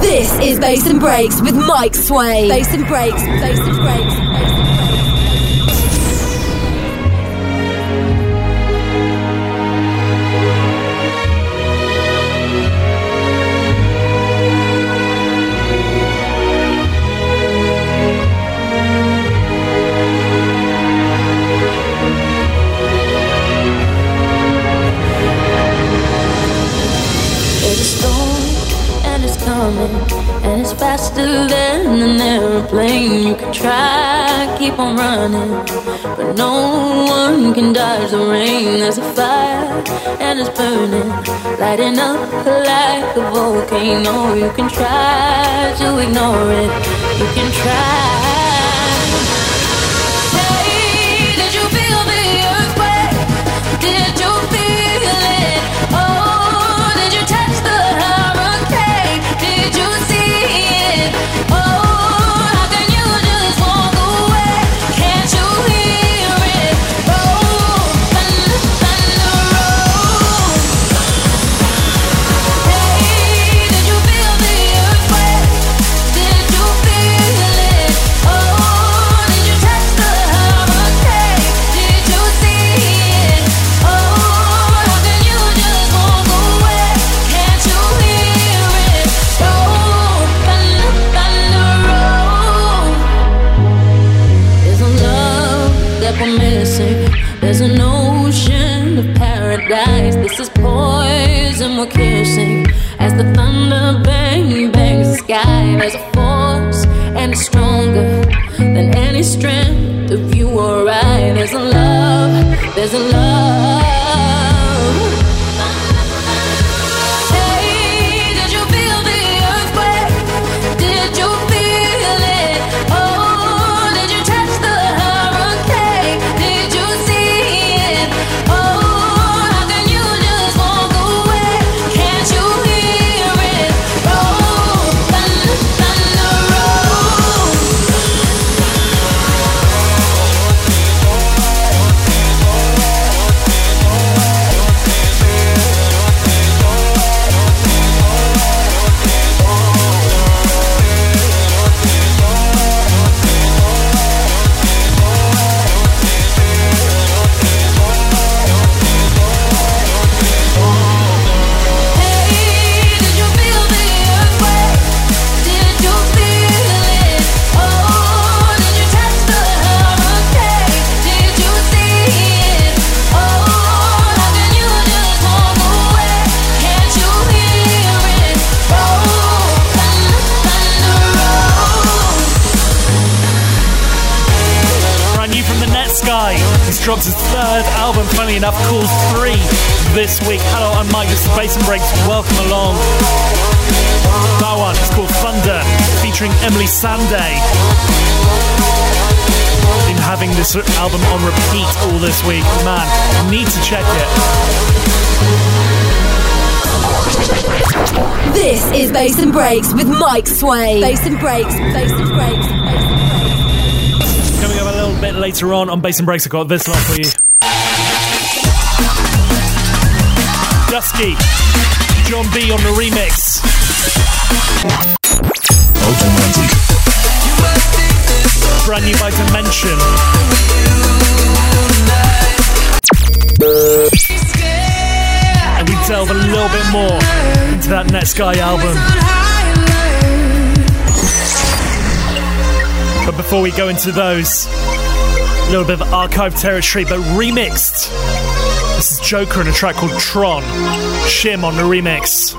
This is Bass and Breaks with Mike Sway. Bass and Breaks, Bass and Breaks, Bass and Breaks. Faster than an airplane. You can try, keep on running, but no one can dodge the rain. There's a fire and it's burning, lighting up like a volcano. You can try to ignore it. You can try. Is poison we're kissing. As the thunder bang bangs the sky, there's a force and it's stronger than any strength of you or I. There's a love, there's a love. Called Three this week. Hello, I'm Mike. This is Bass and Breaks. Welcome along. That one is called Thunder, featuring Emeli Sandé. Been having this album on repeat all this week. Man, need to check it. This is Bass and Breaks with Mike Sway. Bass and Breaks, Bass and Breaks, Bass and Breaks. Coming up a little bit later on on Bass and Breaks, I've got this lot for you. Dusky, John B on the remix. Brand new by Dimension. And we delve a little bit more into that Netsky album. But before we go into those, a little bit of archive territory, but remixed. Joker in a track called Tron. Shim on the remix.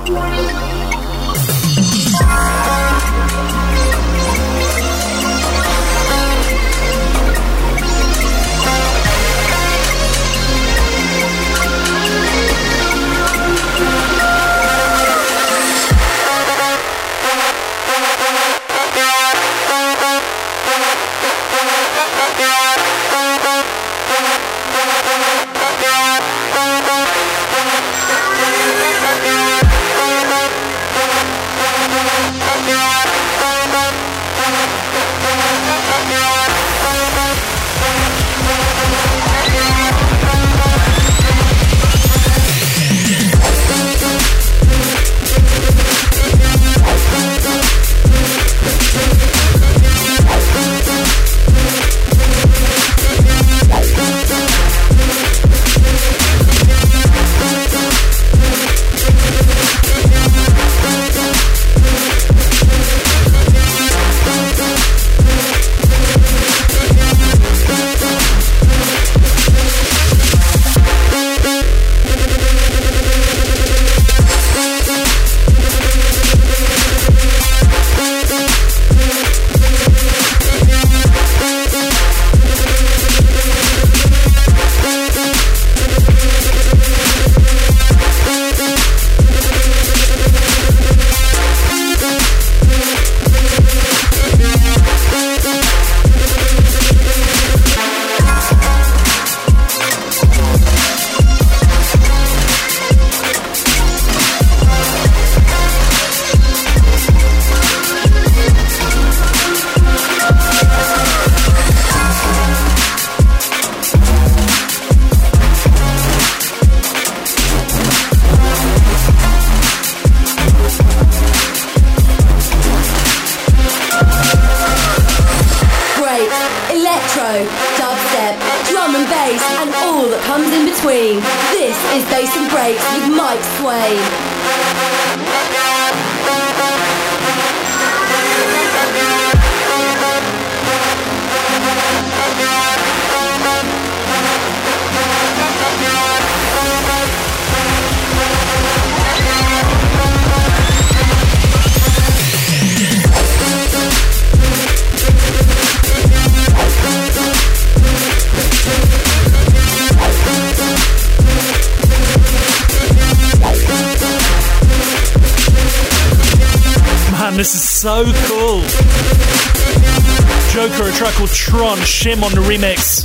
Shim on the remix.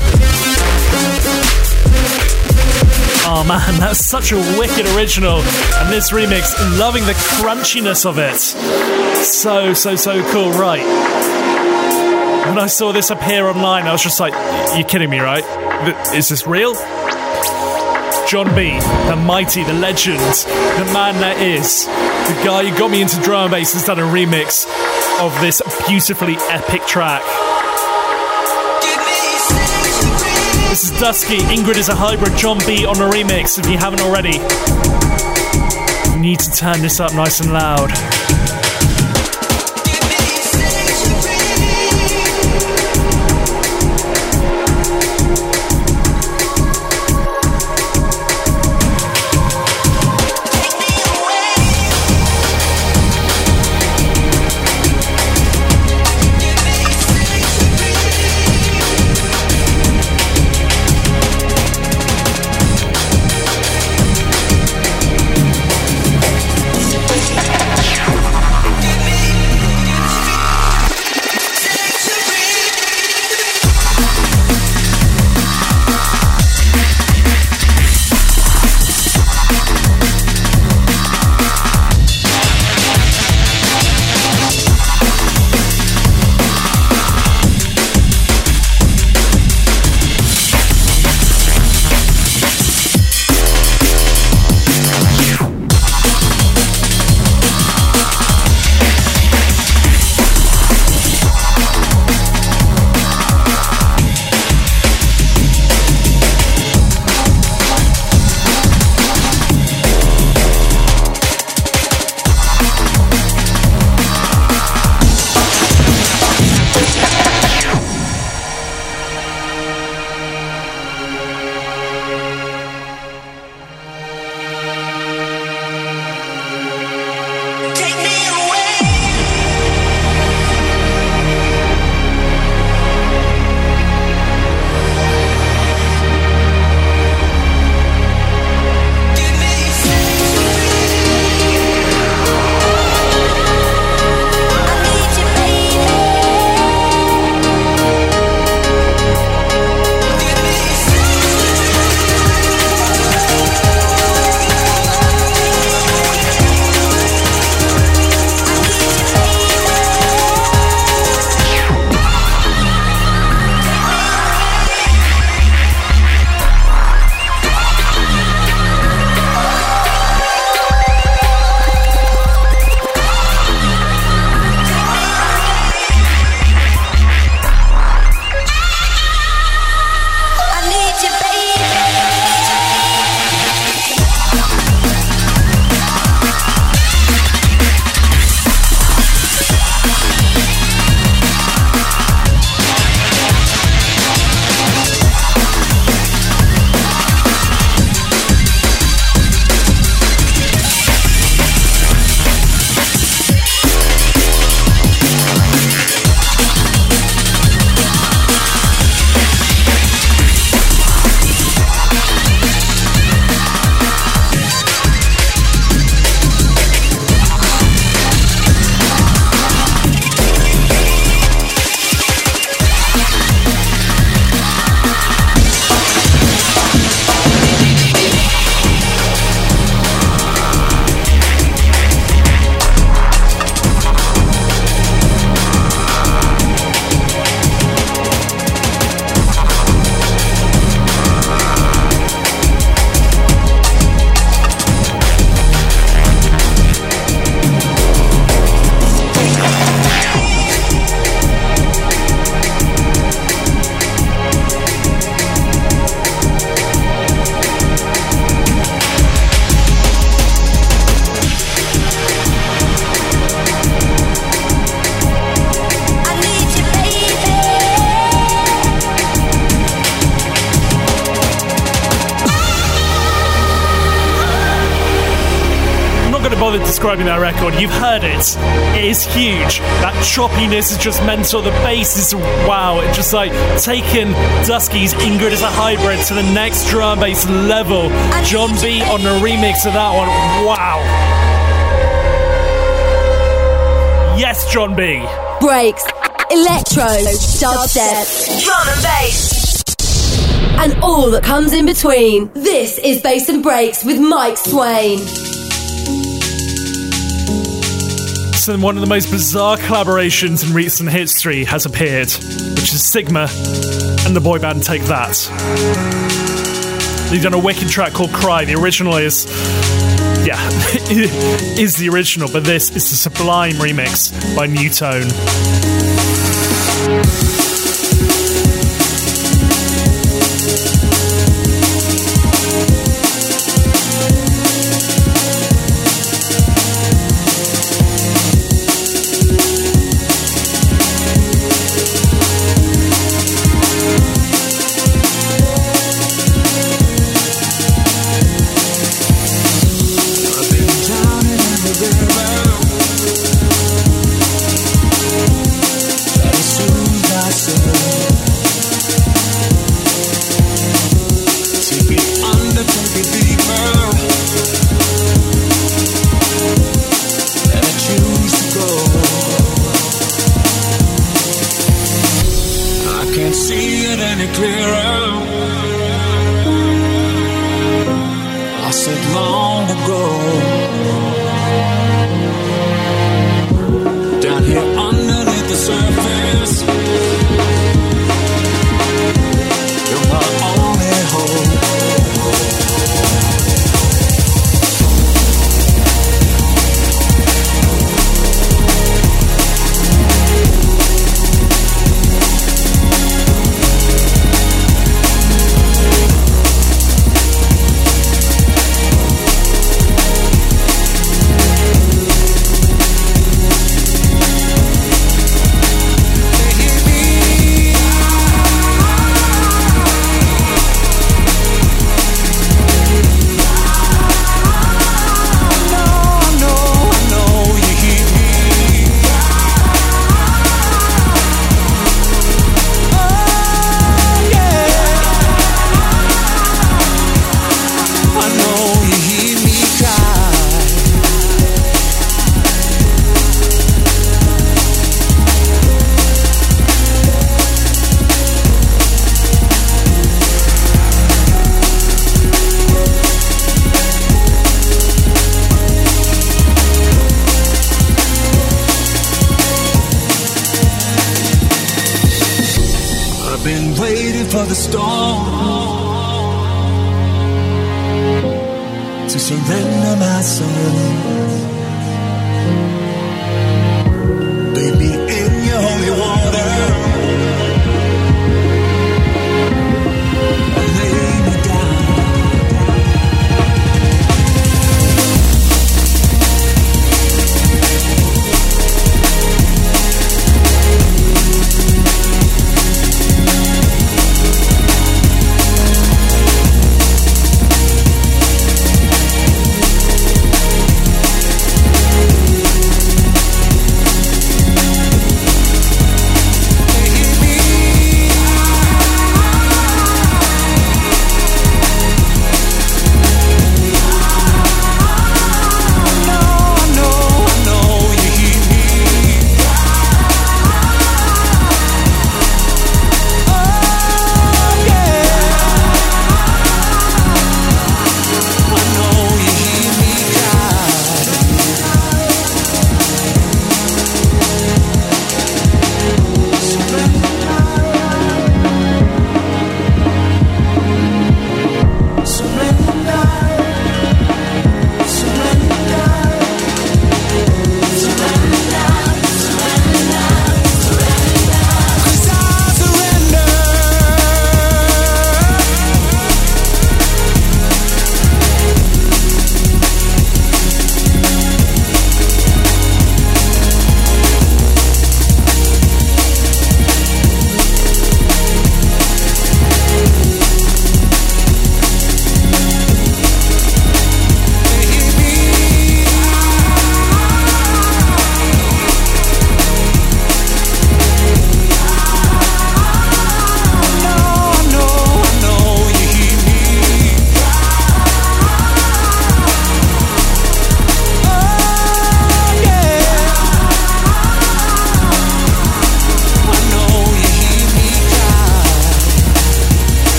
Oh man, that's such a wicked original. And this remix, loving the crunchiness of it. So, so, so cool, right. When I saw this appear online, I was just like, you're kidding me, right? Is this real? John B, the mighty, the legend, the man that is, the guy who got me into drum and bass has done a remix of this beautifully epic track. Dusky. Ingrid is a hybrid. John B on a remix. If you haven't already, you need to turn this up nice and loud. Going to bother describing that record. You've heard it. It is huge. That choppiness is just mental. The bass is wow. It's just like taking Dusky's Ingrid as a hybrid to the next drum bass level. John B on the remix of that one. Wow. Yes, John B. breaks, electro, dubstep, drum and bass, and all that comes in between. This is Bass and Breaks with Mike Swain. So one of the most bizarre collaborations in recent history has appeared, which is Sigma and the boy band Take That. They've done a wicked track called Cry. The original is, yeah, is the original, but this is the Sublime remix by Nu:Tone.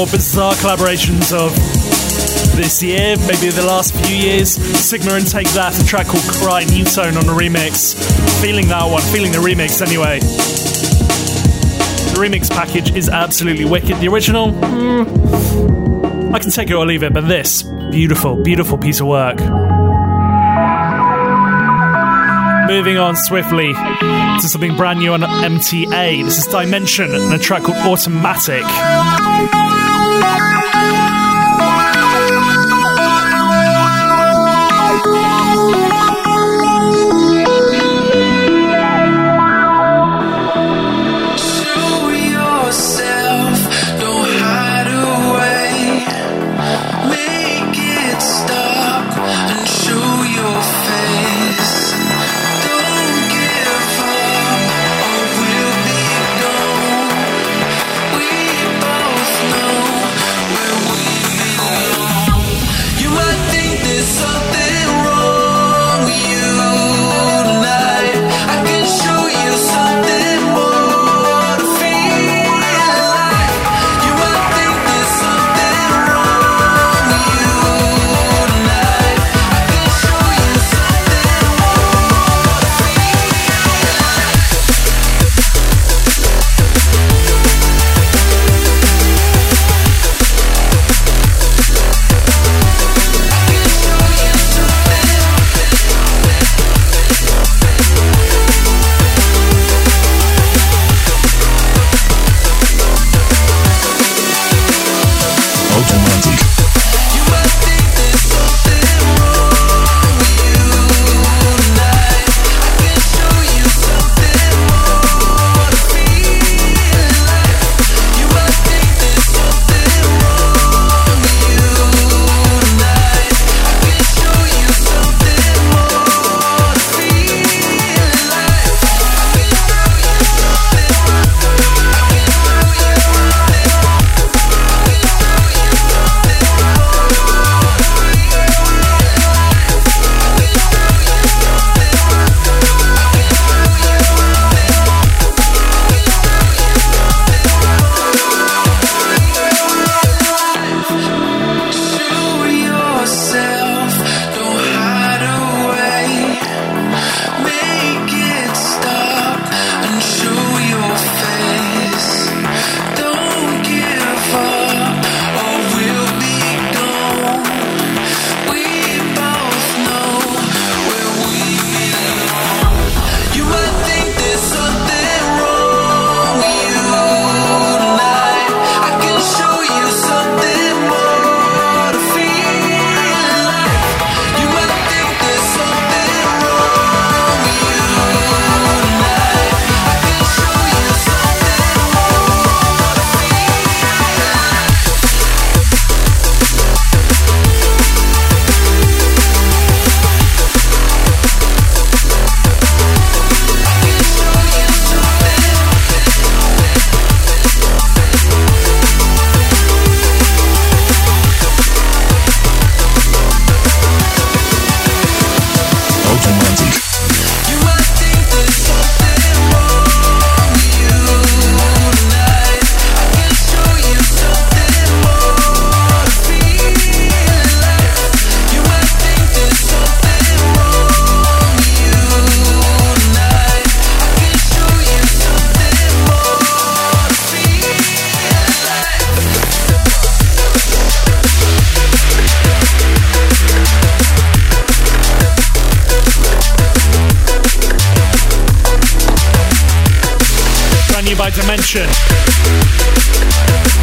more bizarre collaborations of this year, maybe the last few years. Sigma and Take That, a track called Cry Nu:Tone on a remix. Feeling that one, feeling the remix anyway. The remix package is absolutely wicked. The original, mm, I can take it or leave it, but this, beautiful, beautiful piece of work. Moving on swiftly to something brand new on MTA. This is Dimension and a track called Automatic.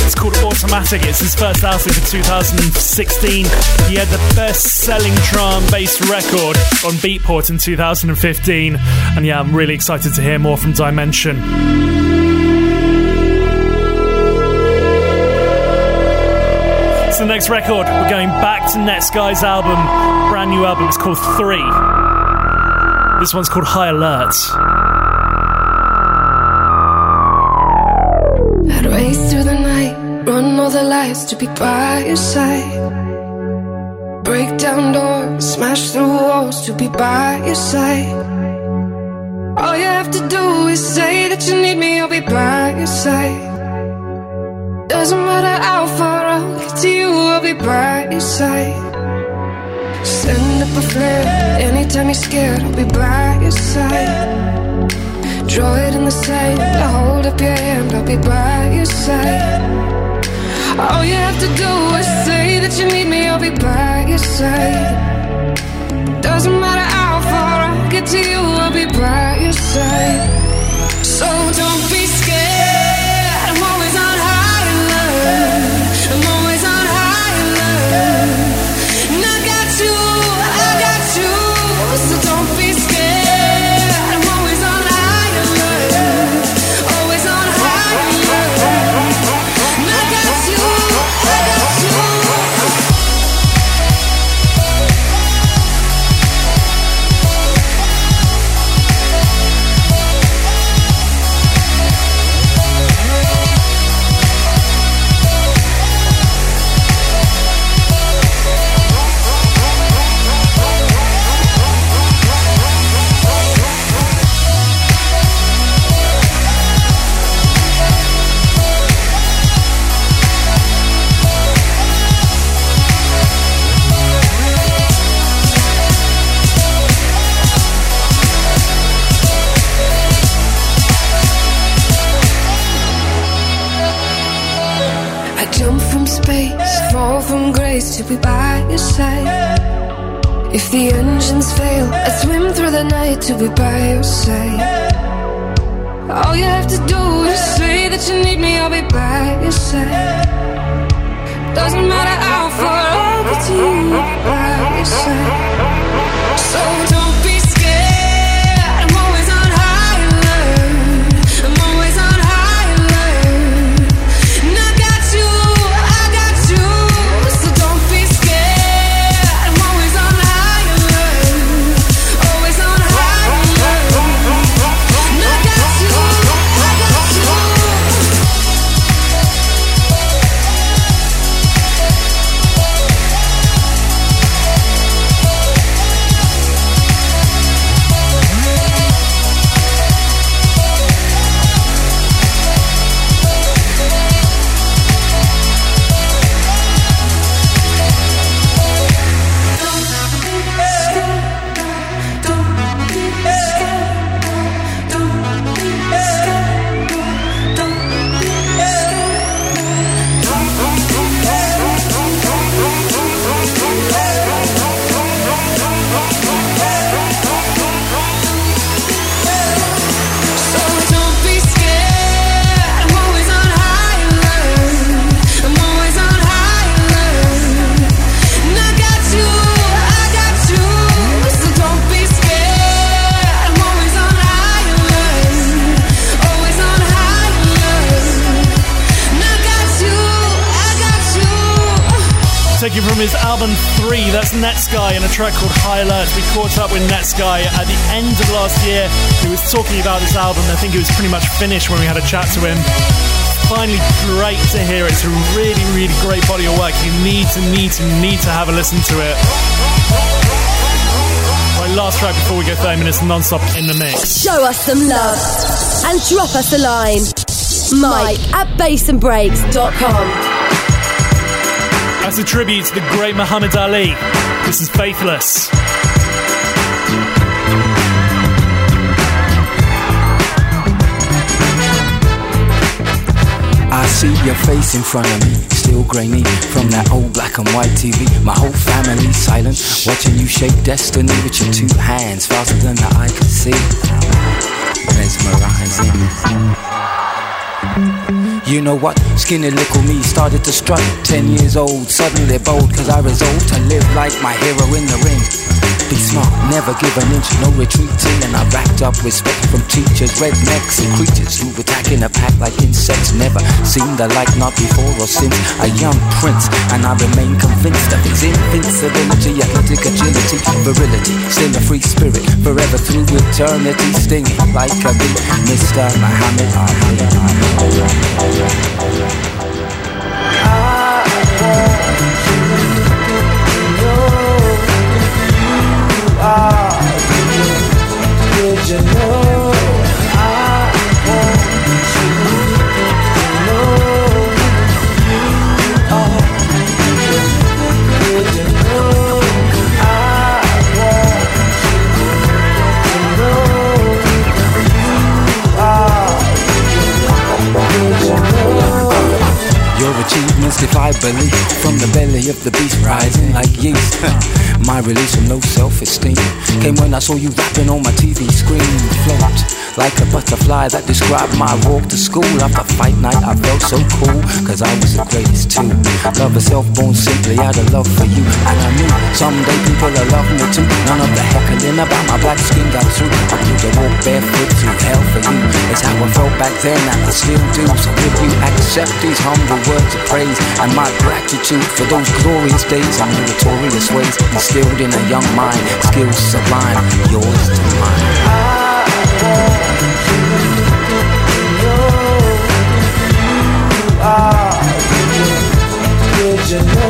It's called Automatic. It's his first album for 2016. He had the best-selling drum bass record on Beatport in 2015. And yeah, I'm really excited to hear more from Dimension. It's the next record. We're going back to Netsky's album, brand new album. It's called Three. This one's called High Alert. all the lights to be by your side. Break down doors, smash through walls to be by your side. All you have to do is say that you need me, I'll be by your side. Doesn't matter how far I'll get to you, I'll be by your side. Send up a flare, anytime you're scared, I'll be by your side. Draw it in the sand, I'll hold up your hand, I'll be by your side. All you have to do is say that you need me, I'll be by your side. Doesn't matter how far I'll get to you, I'll be by your side. So don't be to be by your side. All you have to do is say that you need me, I'll be by your side. Doesn't matter album 3, that's Netsky and a track called High Alert. We caught up with Netsky at the end of last year. He was talking about this album. I think it was pretty much finished when we had a chat to him. Finally, great to hear it. It's a really, really great body of work. You need to, need to, need to have a listen to it. My last track before we go 30 minutes non-stop in the mix. Show us some love and drop us a line. Mike at bassandbreaks.com. As a tribute to the great Muhammad Ali, this is Faithless. I see your face in front of me, still grainy from that old black and white TV. My whole family silent, watching you shape destiny with your two hands faster than the eye can see. Mesmerizing. You know what? Skinny little me started to strut. Ten years old, suddenly bold, cause I resolved to live like my hero in the ring. Be smart, never give an inch, no retreating. And I racked up respect from teachers, rednecks, and creatures who attack in a pack like insects. Never seen the like, not before or since. A young prince, and I remain convinced of his invincibility, athletic agility, virility. Still a free spirit, forever through eternity, stinging like a bee. Mr. Muhammad. Achievements my release from low self-esteem came when I saw you rapping on my TV screen. Float like a butterfly that described my walk to school. After fight night, I felt so cool, cause I was the greatest too. Love herself born simply out of love for you. And I knew someday people will love me too. None of the heckling about my black skin got through. I knew to walk barefoot through hell for you. It's how I felt back then, and I still do. So if you accept these humble words of praise and my gratitude for those glorious days and meritorious ways instilled in a young mind, skills sublime, yours to mine. Would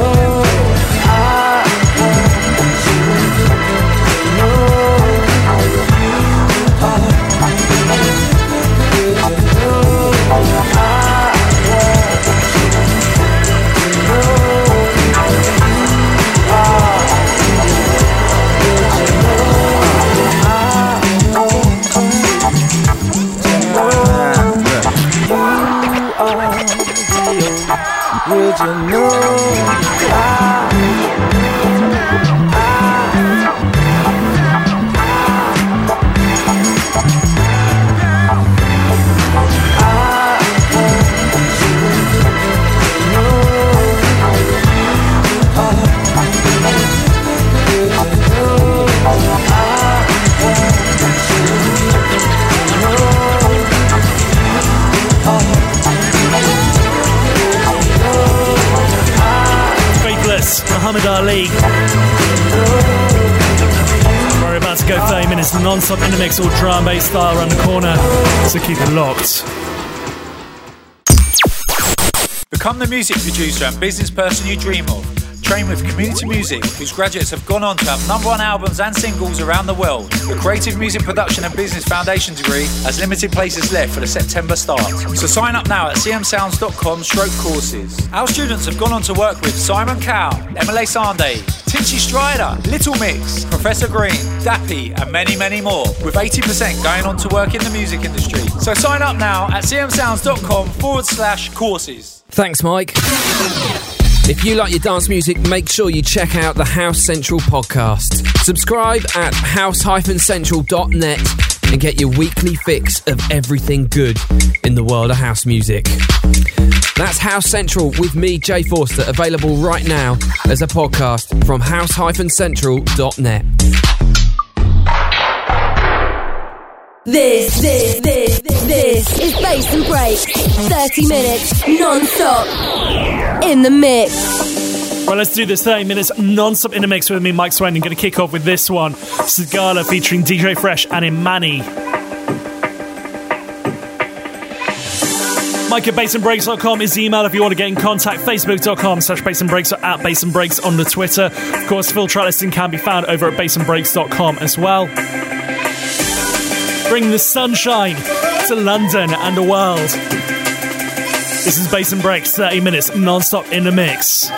you know? Muhammad Ali. We're about to go 30 minutes non-stop in the mix, all drum bass style around the corner. So keep it locked. Become the music producer and business person you dream of. Train with Community Music, whose graduates have gone on to have number one albums and singles around the world. The Creative Music Production and Business Foundation degree has limited places left for the September start. So sign up now at cmsounds.com stroke courses. Our students have gone on to work with Simon Cowell, Emeli Sande, Tinchy Stryder, Little Mix, Professor Green, Dappy, and many, many more, with 80% going on to work in the music industry. So sign up now at cmsounds.com forward slash courses. Thanks, Mike. If you like your dance music, make sure you check out the House Central podcast. Subscribe at house-central.net and get your weekly fix of everything good in the world of house music. That's House Central with me, Jay Forster, available right now as a podcast from house-central.net. This, this, this, this is Bass and Break. 30 minutes non-stop in the mix. Well, let's do this 30 minutes non-stop in the mix with me, Mike Swain. I'm going to kick off with this one. Sigala featuring DJ Fresh and Imani. Mike at bassandbreaks.com is the email if you want to get in contact. Facebook.com slash bassandbreaks or at bassandbreaks on the Twitter. Of course, full track listing can be found over at bassandbreaks.com as well. Bring the sunshine to London and the world. This is Bass and Breaks, 30 minutes non-stop in the mix.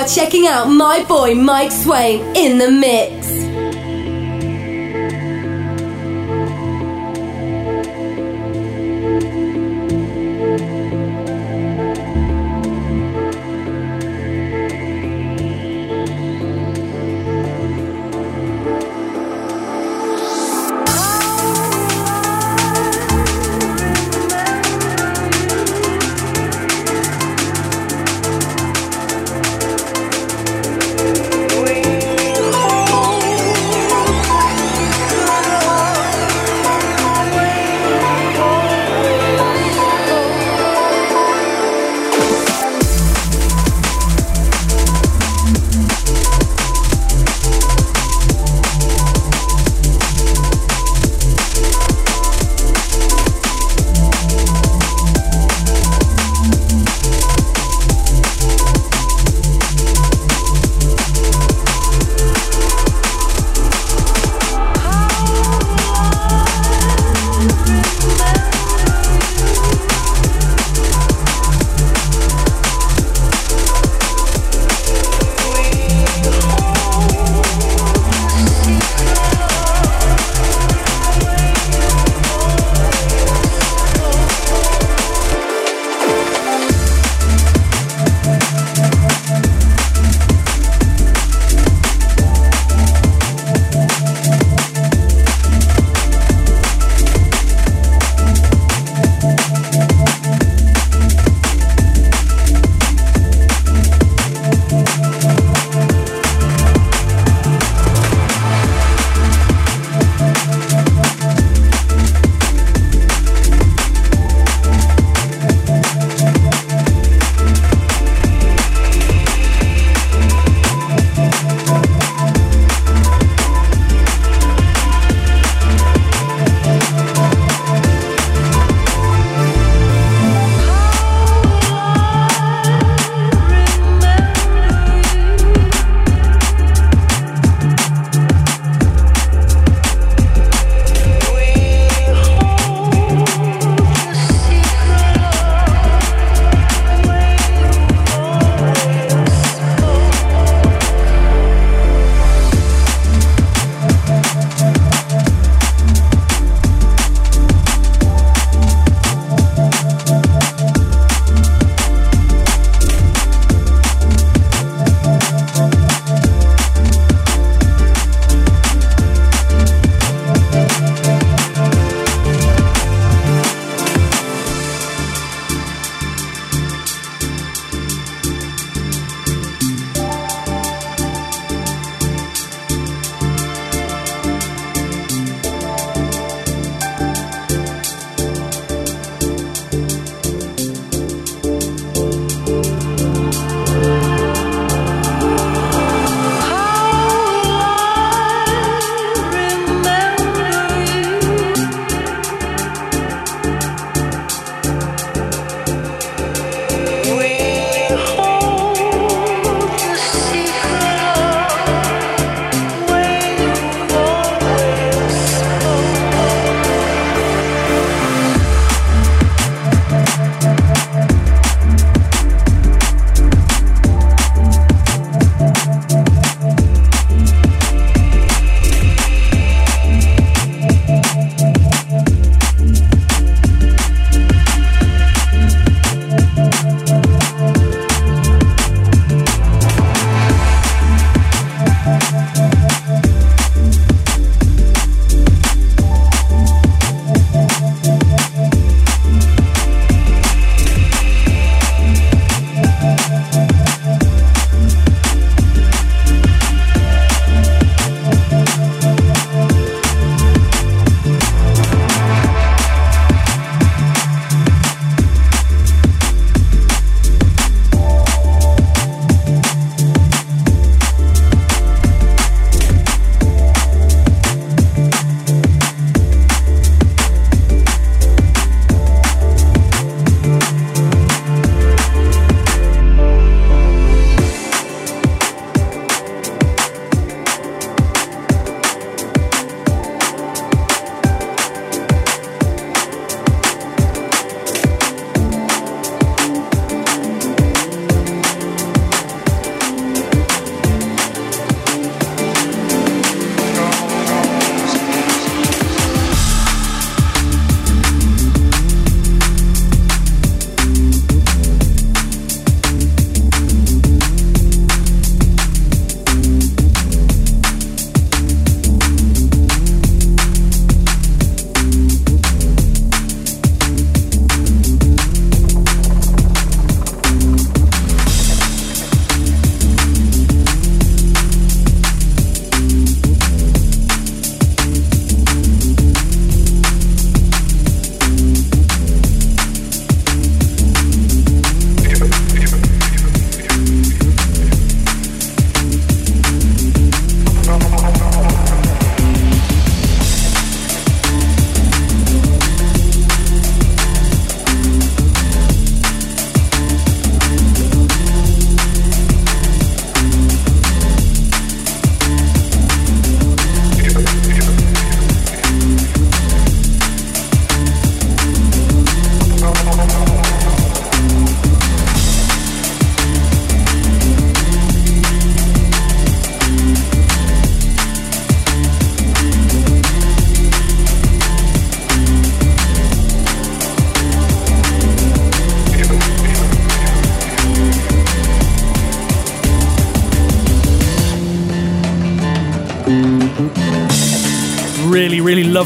Are checking out my boy Mike Swain in the mix.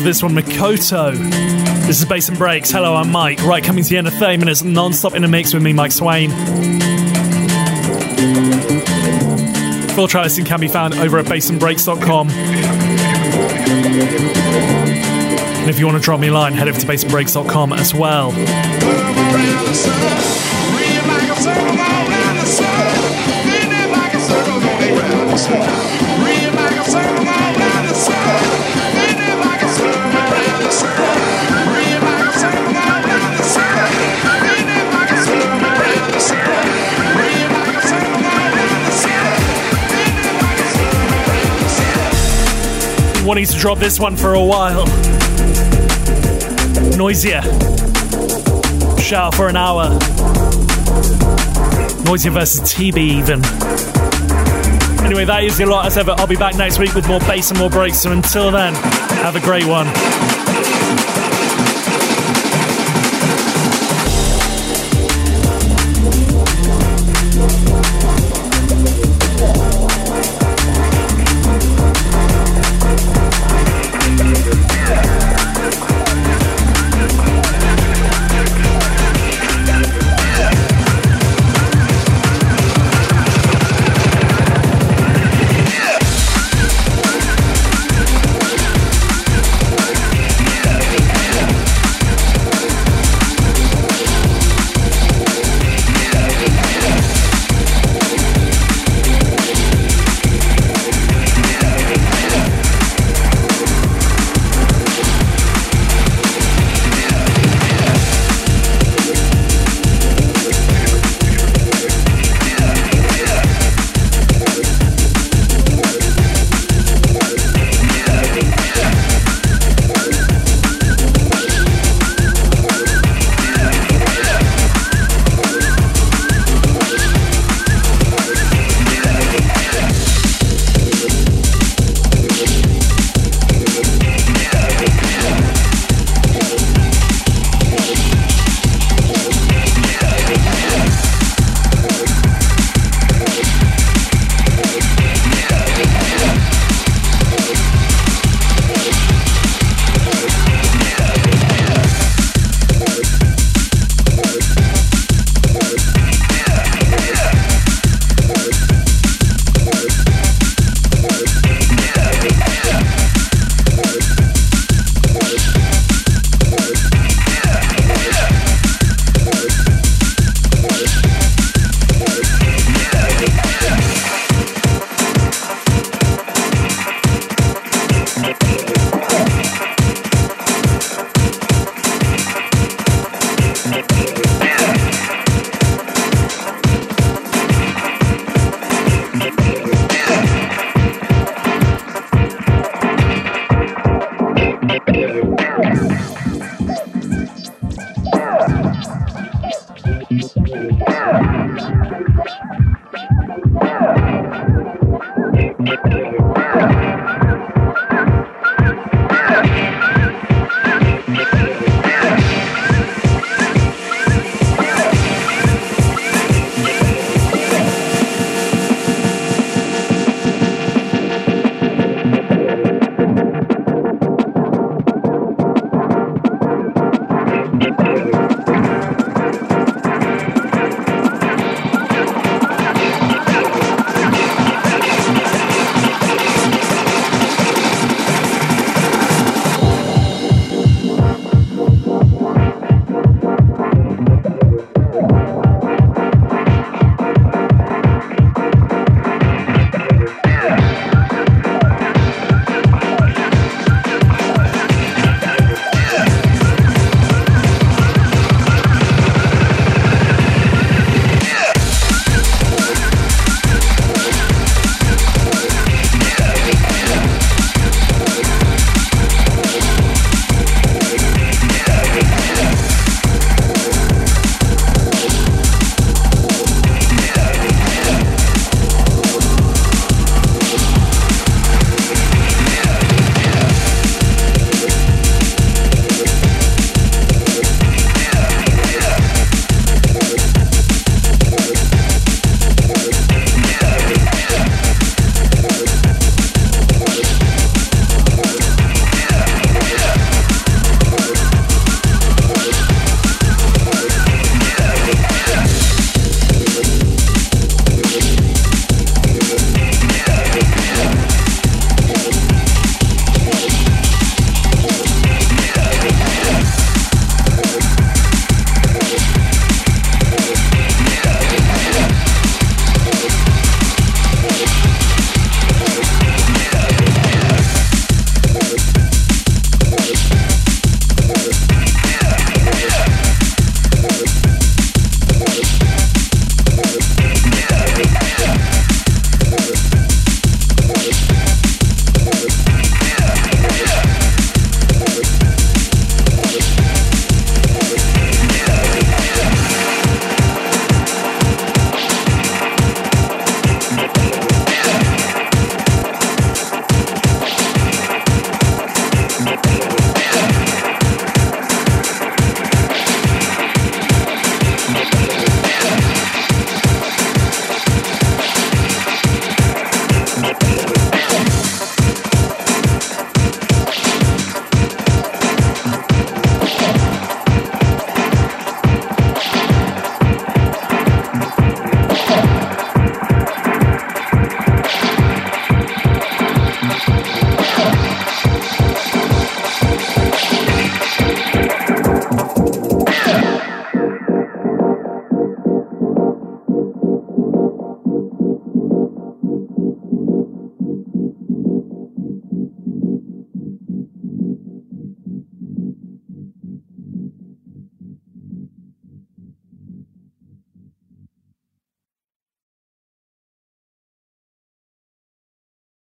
This one, Makoto. This is Bass and Breaks. Hello, I'm Mike. Right, coming to the end of 30 minutes non-stop in a mix with me, Mike Swain. Full track can be found over at bassandbreaks.com. And if you want to drop me a line, head over to bassandbreaks.com as well. Wanting to drop this one for a while. Noisia. Shout for an hour. Noisia versus TB even. Anyway, that is the lot as ever. I'll be back next week with more bass and more breaks. So until then, have a great one.